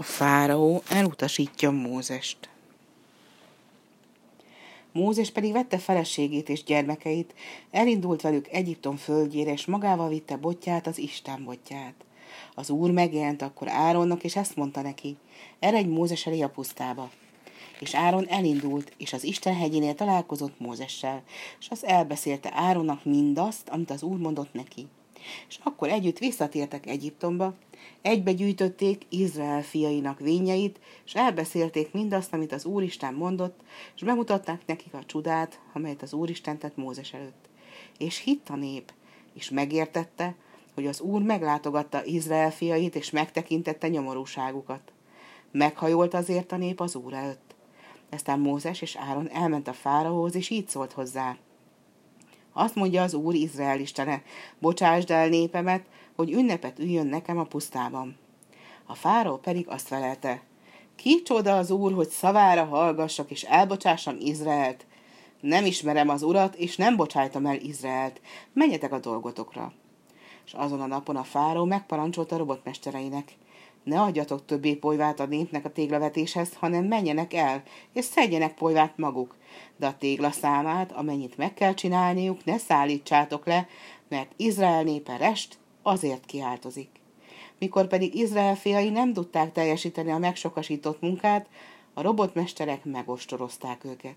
A fáraó elutasítja Mózest. Mózes pedig vette feleségét és gyermekeit, elindult velük Egyiptom földjére, és magával vitte botját, az Isten botját. Az úr megjelent akkor Áronnak, és ezt mondta neki, eredj Mózes elé a pusztába. És Áron elindult, és az Isten hegyénél találkozott Mózessel, és az elbeszélte Áronnak mindazt, amit az úr mondott neki. És akkor együtt visszatértek Egyiptomba, Egybe gyűjtötték Izrael fiainak vényeit, és elbeszélték mindazt, amit az Úristen mondott, és bemutatták nekik a csodát, amelyet az Úristen tett Mózes előtt. És hitt a nép, és megértette, hogy az Úr meglátogatta Izrael fiait, és megtekintette nyomorúságukat. Meghajolt azért a nép az Úr előtt. Eztán Mózes és Áron elment a fáraóhoz, és így szólt hozzá. Azt mondja az Úr Izrael istene, bocsásd el népemet, hogy ünnepet üljön nekem a pusztában. A fáraó pedig azt felelte, Kicsoda az úr, hogy szavára hallgassak és elbocsássam Izraelt. Nem ismerem az urat, és nem bocsájtam el Izraelt. Menjetek a dolgotokra. És azon a napon a fáraó megparancsolta robotmestereinek. Ne adjatok többé polyvát a népnek a téglavetéshez, hanem menjenek el, és szedjenek polyvát maguk. De a tégla számát, amennyit meg kell csinálniuk, ne szállítsátok le, mert Izrael népe rest azért kiáltozik. Mikor pedig Izrael fiai nem tudták teljesíteni a megsokasított munkát, a robotmesterek megostorozták őket.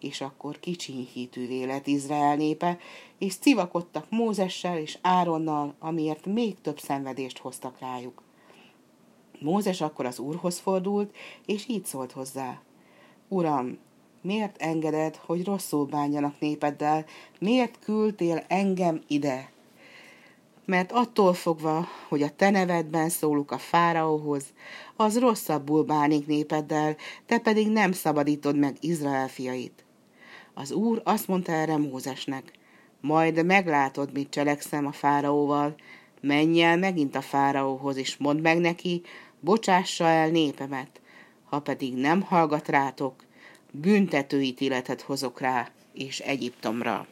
És akkor kicsinyhítővé lett Izrael népe, és civakodtak Mózessel és Áronnal, amiért még több szenvedést hoztak rájuk. Mózes akkor az úrhoz fordult, és így szólt hozzá. Uram, miért engeded, hogy rosszul bánjanak népeddel? Miért küldtél engem ide? mert attól fogva, hogy a te nevedben szóluk a fáraóhoz, az rosszabbul bánik népeddel, te pedig nem szabadítod meg Izrael fiait. Az úr azt mondta erre Mózesnek, majd meglátod, mit cselekszem a fáraóval, menj el megint a fáraóhoz, és mondd meg neki, bocsássa el népemet, ha pedig nem hallgat rátok, büntetőítéletet hozok rá és Egyiptomra.